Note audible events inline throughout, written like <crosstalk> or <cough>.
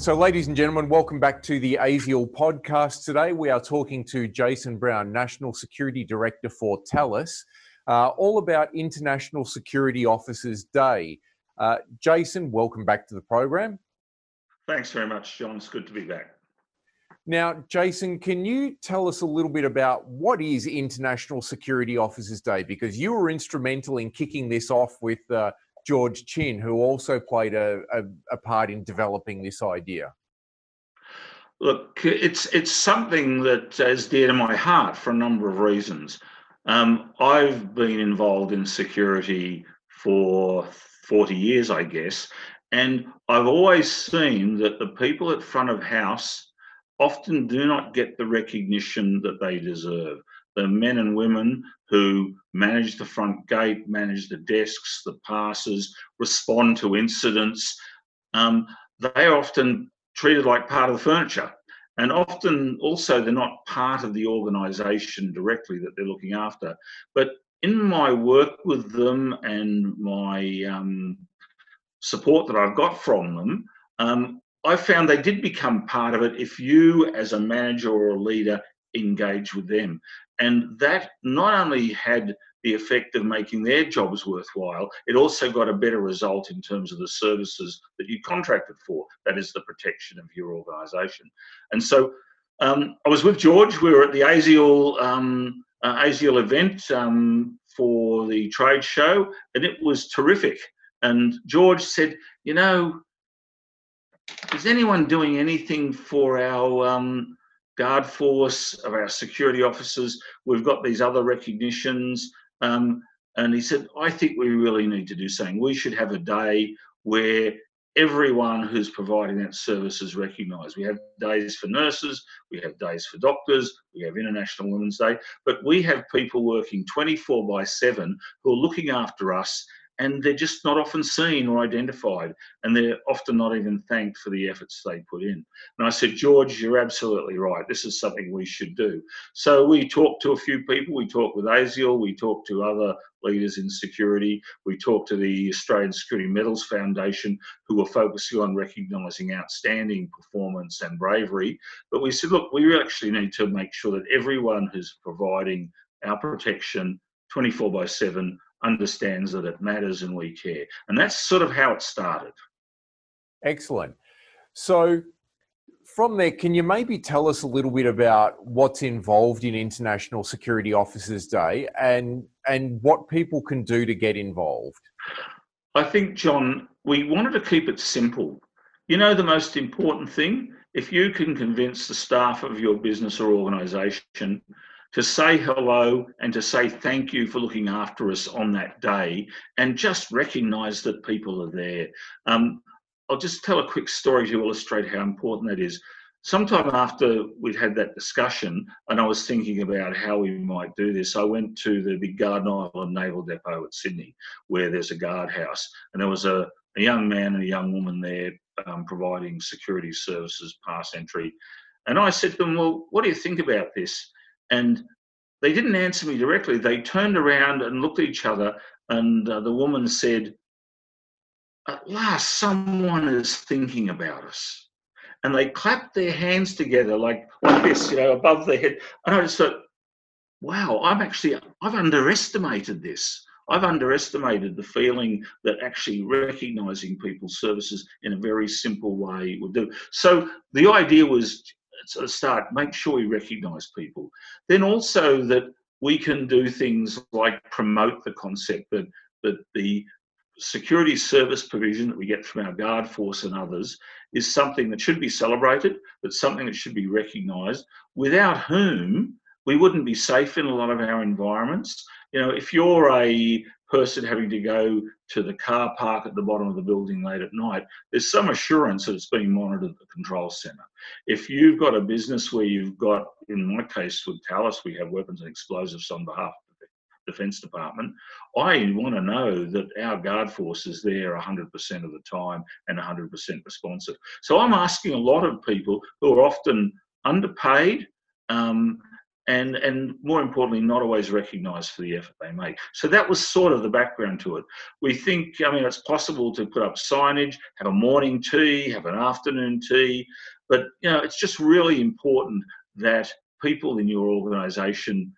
So, ladies and gentlemen, welcome back to the ASIAL podcast. Today, we are talking to Jason Brown, National Security Director for Thales, uh, all about International Security Officers Day. Uh, Jason, welcome back to the program. Thanks very much, John. It's good to be back. Now, Jason, can you tell us a little bit about what is International Security Officers Day? Because you were instrumental in kicking this off with uh, George Chin, who also played a, a, a part in developing this idea. Look, it's it's something that is dear to my heart for a number of reasons. Um, I've been involved in security for 40 years, I guess, and I've always seen that the people at front of house often do not get the recognition that they deserve the men and women who manage the front gate, manage the desks, the passes, respond to incidents, um, they are often treated like part of the furniture. And often also they're not part of the organisation directly that they're looking after. But in my work with them and my um, support that I've got from them, um, I found they did become part of it if you, as a manager or a leader, engage with them. And that not only had the effect of making their jobs worthwhile, it also got a better result in terms of the services that you contracted for. That is the protection of your organisation. And so um, I was with George. We were at the ASIAL, um, uh, ASIAL event um, for the trade show, and it was terrific. And George said, You know, is anyone doing anything for our um, guard force, of our security officers. We've got these other recognitions. Um, and he said, I think we really need to do something. We should have a day where everyone who's providing that service is recognised. We have days for nurses, we have days for doctors, we have International Women's Day, but we have people working 24 by 7 who are looking after us and they're just not often seen or identified, and they're often not even thanked for the efforts they put in. And I said, George, you're absolutely right. This is something we should do. So we talked to a few people. We talked with ASIAL. We talked to other leaders in security. We talked to the Australian Security Medals Foundation, who were focusing on recognising outstanding performance and bravery. But we said, look, we actually need to make sure that everyone who's providing our protection 24 by 7 understands that it matters and we care. And that's sort of how it started. Excellent. So, from there, can you maybe tell us a little bit about what's involved in International Security Officers Day and and what people can do to get involved? I think, John, we wanted to keep it simple. You know, the most important thing, if you can convince the staff of your business or organization to say hello and to say thank you for looking after us on that day and just recognize that people are there. Um, I'll just tell a quick story to illustrate how important that is. Sometime after we'd had that discussion, and I was thinking about how we might do this, I went to the big Garden Island Naval Depot at Sydney, where there's a guardhouse, and there was a, a young man and a young woman there um, providing security services, pass entry. And I said to them, Well, what do you think about this? And they didn't answer me directly. They turned around and looked at each other, and uh, the woman said, At last, someone is thinking about us. And they clapped their hands together like, like this, you know, above their head. And I just thought, wow, I'm actually, I've underestimated this. I've underestimated the feeling that actually recognizing people's services in a very simple way would do. So the idea was sort of start, make sure we recognize people. Then also that we can do things like promote the concept that, that the security service provision that we get from our guard force and others is something that should be celebrated, but something that should be recognised, without whom we wouldn't be safe in a lot of our environments. You know, if you're a person having to go to the car park at the bottom of the building late at night, there's some assurance that it's being monitored at the control centre. If you've got a business where you've got, in my case with Thales, we have weapons and explosives on behalf of the Defence Department, I want to know that our guard force is there 100% of the time and 100% responsive. So I'm asking a lot of people who are often underpaid um, and and more importantly not always recognized for the effort they make. So that was sort of the background to it. We think i mean it's possible to put up signage have a morning tea have an afternoon tea but you know it's just really important that people in your organization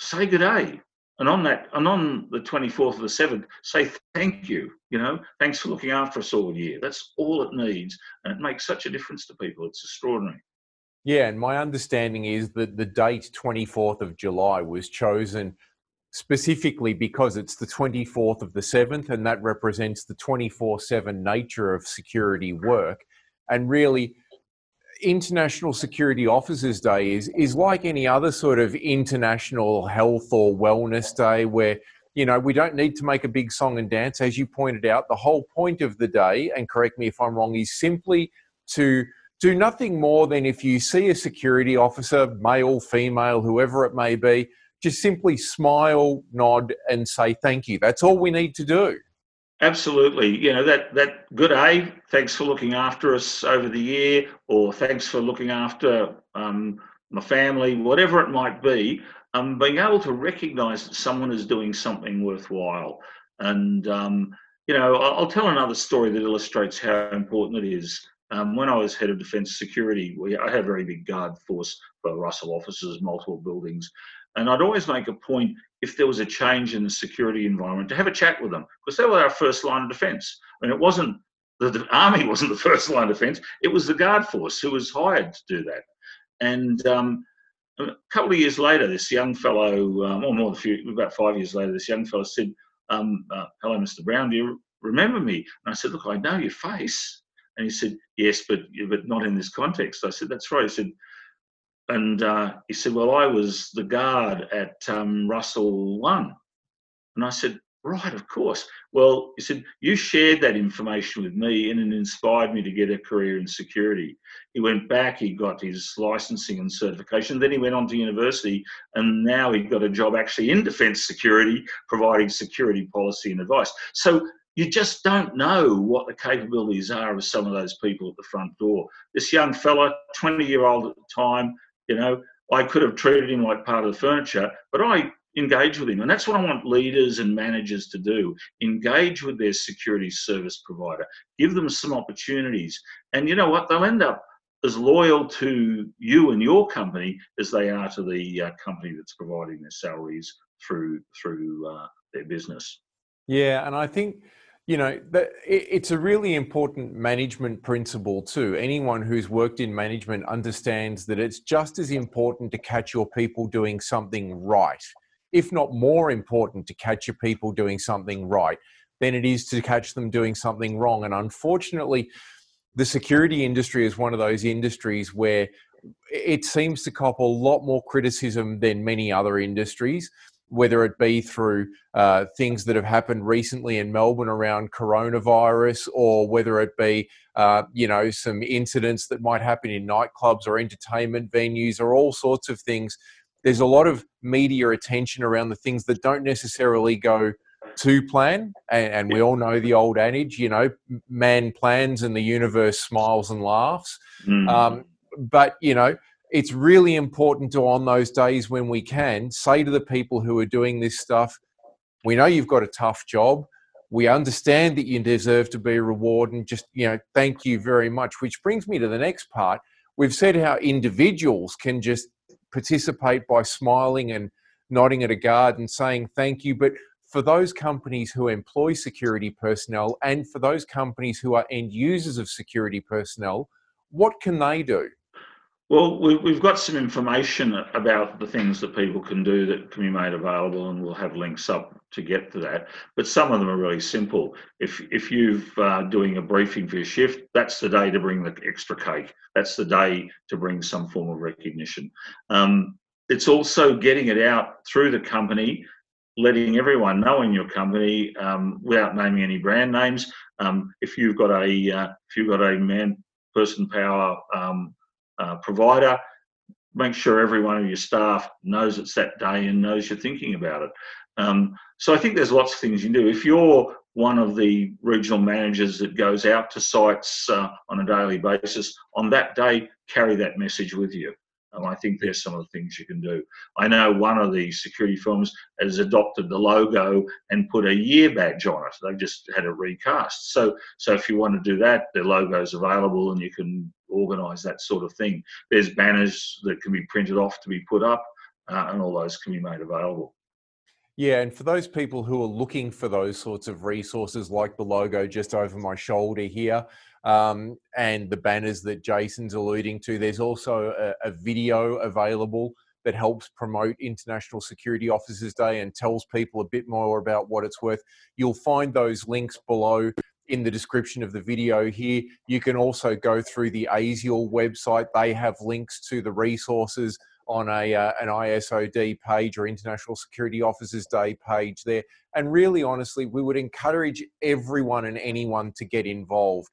say good day. And on that and on the 24th of the 7th say thank you you know thanks for looking after us all year. That's all it needs and it makes such a difference to people. It's extraordinary yeah, and my understanding is that the date 24th of July was chosen specifically because it's the 24th of the 7th, and that represents the 24 7 nature of security work. And really, International Security Officers Day is, is like any other sort of international health or wellness day where, you know, we don't need to make a big song and dance. As you pointed out, the whole point of the day, and correct me if I'm wrong, is simply to do nothing more than if you see a security officer, male, female, whoever it may be, just simply smile, nod, and say thank you. That's all we need to do. Absolutely. You know, that, that good A, thanks for looking after us over the year, or thanks for looking after um, my family, whatever it might be, um, being able to recognize that someone is doing something worthwhile. And, um, you know, I'll tell another story that illustrates how important it is. Um, when I was head of defence security, we, I had a very big guard force for Russell offices, multiple buildings. And I'd always make a point if there was a change in the security environment to have a chat with them because they were our first line of defence. I mean, it wasn't the, the, army <laughs> wasn't the first line of defence; it was the guard force who was hired to do that. And um, a couple of years later, this young fellow, um, or more than a few, about five years later, this young fellow said, um, uh, "Hello, Mr. Brown, do you remember me?" And I said, "Look, I know your face." And he said, yes, but but not in this context. I said, that's right. He said, and uh, he said, well, I was the guard at um, Russell One. And I said, right, of course. Well, he said, you shared that information with me and it inspired me to get a career in security. He went back, he got his licensing and certification. Then he went on to university and now he got a job actually in defence security, providing security policy and advice. So you just don't know what the capabilities are of some of those people at the front door. This young fella, 20 year old at the time, you know, I could have treated him like part of the furniture, but I engage with him. And that's what I want leaders and managers to do engage with their security service provider, give them some opportunities. And you know what? They'll end up as loyal to you and your company as they are to the uh, company that's providing their salaries through through uh, their business. Yeah, and I think you know it's a really important management principle too. Anyone who's worked in management understands that it's just as important to catch your people doing something right if not more important to catch your people doing something right than it is to catch them doing something wrong. And unfortunately the security industry is one of those industries where it seems to cop a lot more criticism than many other industries whether it be through uh, things that have happened recently in Melbourne around coronavirus, or whether it be, uh, you know, some incidents that might happen in nightclubs or entertainment venues, or all sorts of things. There's a lot of media attention around the things that don't necessarily go to plan, and, and we all know the old adage, you know, man plans and the universe smiles and laughs. Mm. Um, but you know it's really important to, on those days when we can, say to the people who are doing this stuff, we know you've got a tough job. We understand that you deserve to be rewarded and just, you know, thank you very much. Which brings me to the next part. We've said how individuals can just participate by smiling and nodding at a guard and saying thank you. But for those companies who employ security personnel and for those companies who are end users of security personnel, what can they do? Well, we've got some information about the things that people can do that can be made available, and we'll have links up to get to that. But some of them are really simple. If if you're uh, doing a briefing for your shift, that's the day to bring the extra cake. That's the day to bring some form of recognition. Um, it's also getting it out through the company, letting everyone know in your company um, without naming any brand names. Um, if you've got a uh, if you've got a man person power um, uh, provider. Make sure every one of your staff knows it's that day and knows you're thinking about it. Um, so I think there's lots of things you can do. If you're one of the regional managers that goes out to sites uh, on a daily basis, on that day, carry that message with you. And I think there's some of the things you can do. I know one of the security firms has adopted the logo and put a year badge on it. They've just had it recast. So, so if you want to do that, the logo is available and you can organise that sort of thing. There's banners that can be printed off to be put up, uh, and all those can be made available. Yeah, and for those people who are looking for those sorts of resources, like the logo just over my shoulder here, um, and the banners that Jason's alluding to. There's also a, a, video available that helps promote International Security Officers Day and tells people a bit more about what it's worth. You'll find those links below in the description of the video here. You can also go through the ASIAL website. They have links to the resources on a uh, an ISOD page or International Security Officers Day page there. And really, honestly, we would encourage everyone and anyone to get involved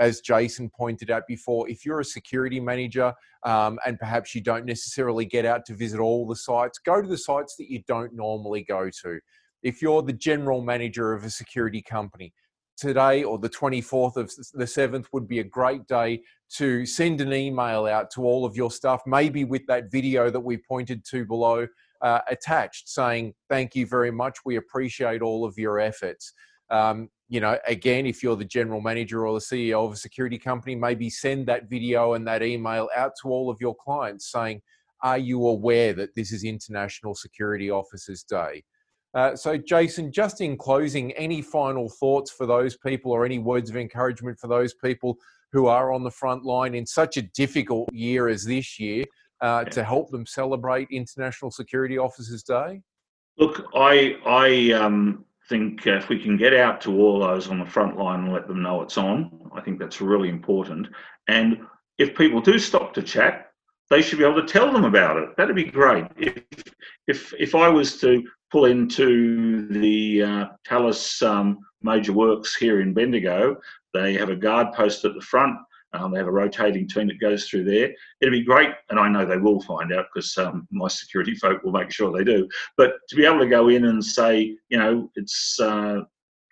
as Jason pointed out before, if you're a security manager um, and perhaps you don't necessarily get out to visit all the sites, go to the sites that you don't normally go to. If you're the general manager of a security company, today or the 24th of the 7th would be a great day to send an email out to all of your staff, maybe with that video that we pointed to below uh, attached, saying, Thank you very much. We appreciate all of your efforts. Um, you know, again, if you're the general manager or the CEO of a security company, maybe send that video and that email out to all of your clients saying, Are you aware that this is International Security Officers Day? Uh, so, Jason, just in closing, any final thoughts for those people or any words of encouragement for those people who are on the front line in such a difficult year as this year uh, to help them celebrate International Security Officers Day? Look, I, I, um, think if we can get out to all those on the front line and let them know it's on, I think that's really important. And if people do stop to chat, they should be able to tell them about it. That'd be great. If if if I was to pull into the uh, Thales um, major works here in Bendigo, they have a guard post at the front um, they have a rotating team that goes through there. It'd be great, and I know they will find out because um, my security <laughs> folk will make sure they do. But to be able to go in and say, you know, it's uh,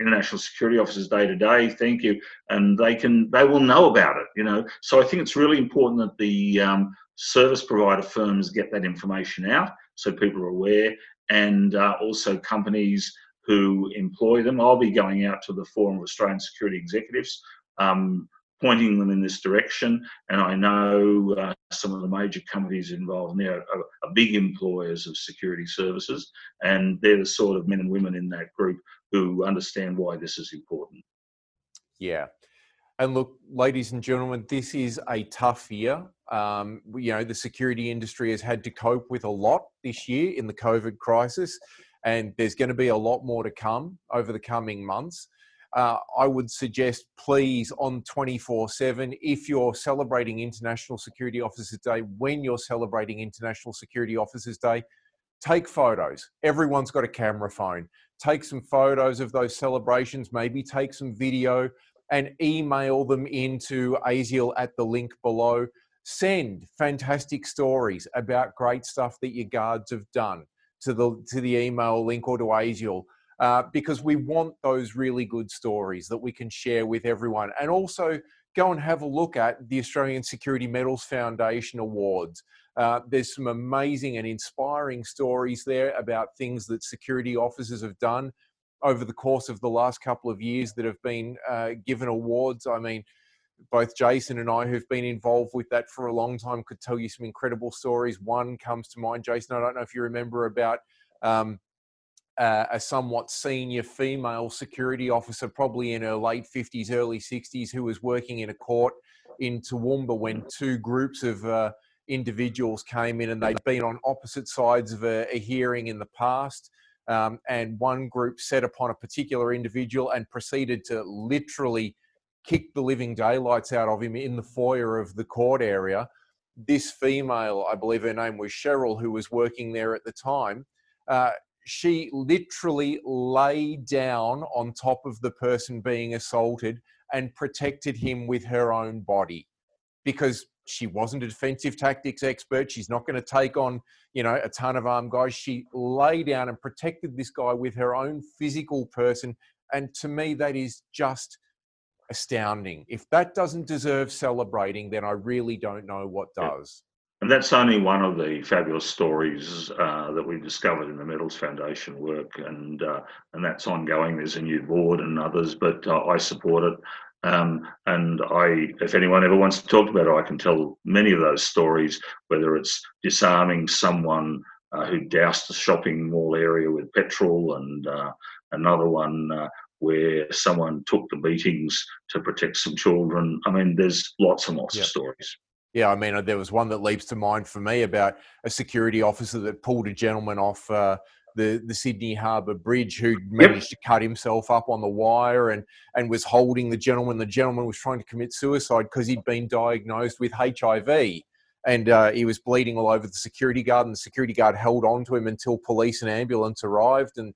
International Security Officers Day to day. thank you, and they can, they will know about it. You know, so I think it's really important that the um, service provider firms get that information out so people are aware, and uh, also companies who employ them. I'll be going out to the Forum of Australian Security Executives. Um, pointing them in this direction. And I know uh, some of the major companies involved there are, are, big employers of security services, and they're the sort of men and women in that group who understand why this is important. Yeah. And look, ladies and gentlemen, this is a tough year. Um, you know, the security industry has had to cope with a lot this year in the COVID crisis, and there's going to be a lot more to come over the coming months uh, I would suggest please on 24 7, if you're celebrating International Security Officers Day, when you're celebrating International Security Officers Day, take photos. Everyone's got a camera phone. Take some photos of those celebrations, maybe take some video and email them into ASIAL at the link below. Send fantastic stories about great stuff that your guards have done to the to the email link or to ASIAL uh, because we want those really good stories that we can share with everyone. And also go and have a look at the Australian Security Medals Foundation Awards. Uh, there's some amazing and inspiring stories there about things that security officers have done over the course of the last couple of years that have been uh, given awards. I mean, both Jason and I, who've been involved with that for a long time, could tell you some incredible stories. One comes to mind, Jason. I don't know if you remember about um, uh, a somewhat senior female security officer, probably in her late 50s, early 60s, who was working in a court in Toowoomba when two groups of uh, individuals came in and they'd been on opposite sides of a, a hearing in the past. Um, and one group set upon a particular individual and proceeded to literally kick the living daylights out of him in the foyer of the court area. This female, I believe her name was Cheryl, who was working there at the time, uh, she literally lay down on top of the person being assaulted and protected him with her own body because she wasn't a defensive tactics expert. She's not going to take on, you know, a ton of armed guys. She lay down and protected this guy with her own physical person. And to me, that is just astounding. If that doesn't deserve celebrating, then I really don't know what does. And that's only one of the fabulous stories uh, that we've discovered in the Medals Foundation work, and uh, and that's ongoing. There's a new board and others, but uh, I support it. Um, and I, if anyone ever wants to talk about it, I can tell many of those stories. Whether it's disarming someone uh, who doused a shopping mall area with petrol, and uh, another one uh, where someone took the beatings to protect some children. I mean, there's lots and lots yep. of stories. Yeah, I mean, uh, there was one that leaps to mind for me about a security officer that pulled a gentleman off uh, the the Sydney Harbour Bridge who managed yep. to cut himself up on the wire and and was holding the gentleman. The gentleman was trying to commit suicide because he'd been diagnosed with HIV. And uh, he was bleeding all over the security guard, and the security guard held on to him until police and ambulance arrived. And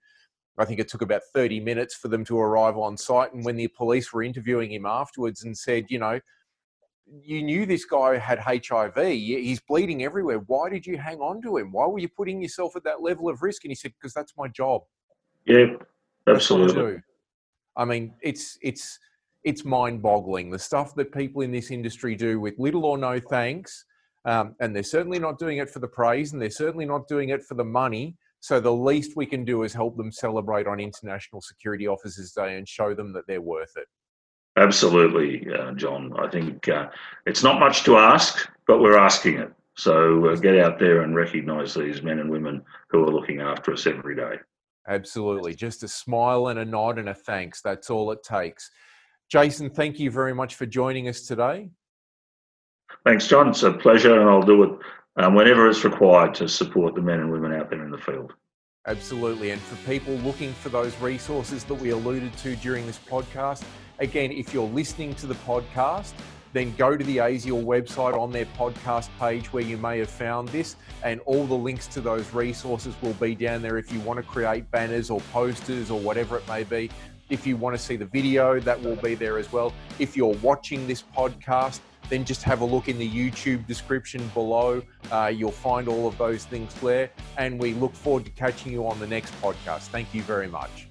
I think it took about 30 minutes for them to arrive on site. And when the police were interviewing him afterwards and said, you know, you knew this guy had HIV. He's bleeding everywhere. Why did you hang on to him? Why were you putting yourself at that level of risk? And he said, because that's my job. Yeah, absolutely. I, I mean, it's it's it's mind-boggling the stuff that people in this industry do with little or no thanks, um, and they're certainly not doing it for the praise, and they're certainly not doing it for the money. So the least we can do is help them celebrate on International Security Officers Day and show them that they're worth it. Absolutely, uh, John. I think uh, it's not much to ask, but we're asking it. So uh, get out there and recognise these men and women who are looking after us every day. Absolutely. Just a smile and a nod and a thanks. That's all it takes. Jason, thank you very much for joining us today. Thanks, John. It's a pleasure, and I'll do it um, whenever it's required to support the men and women out there in the field. Absolutely. And for people looking for those resources that we alluded to during this podcast, Again, if you're listening to the podcast, then go to the ASIAL website on their podcast page where you may have found this, and all the links to those resources will be down there if you want to create banners or posters or whatever it may be. If you want to see the video, that will be there as well. If you're watching this podcast, then just have a look in the YouTube description below. Uh, you'll find all of those things there. And we look forward to catching you on the next podcast. Thank you very much.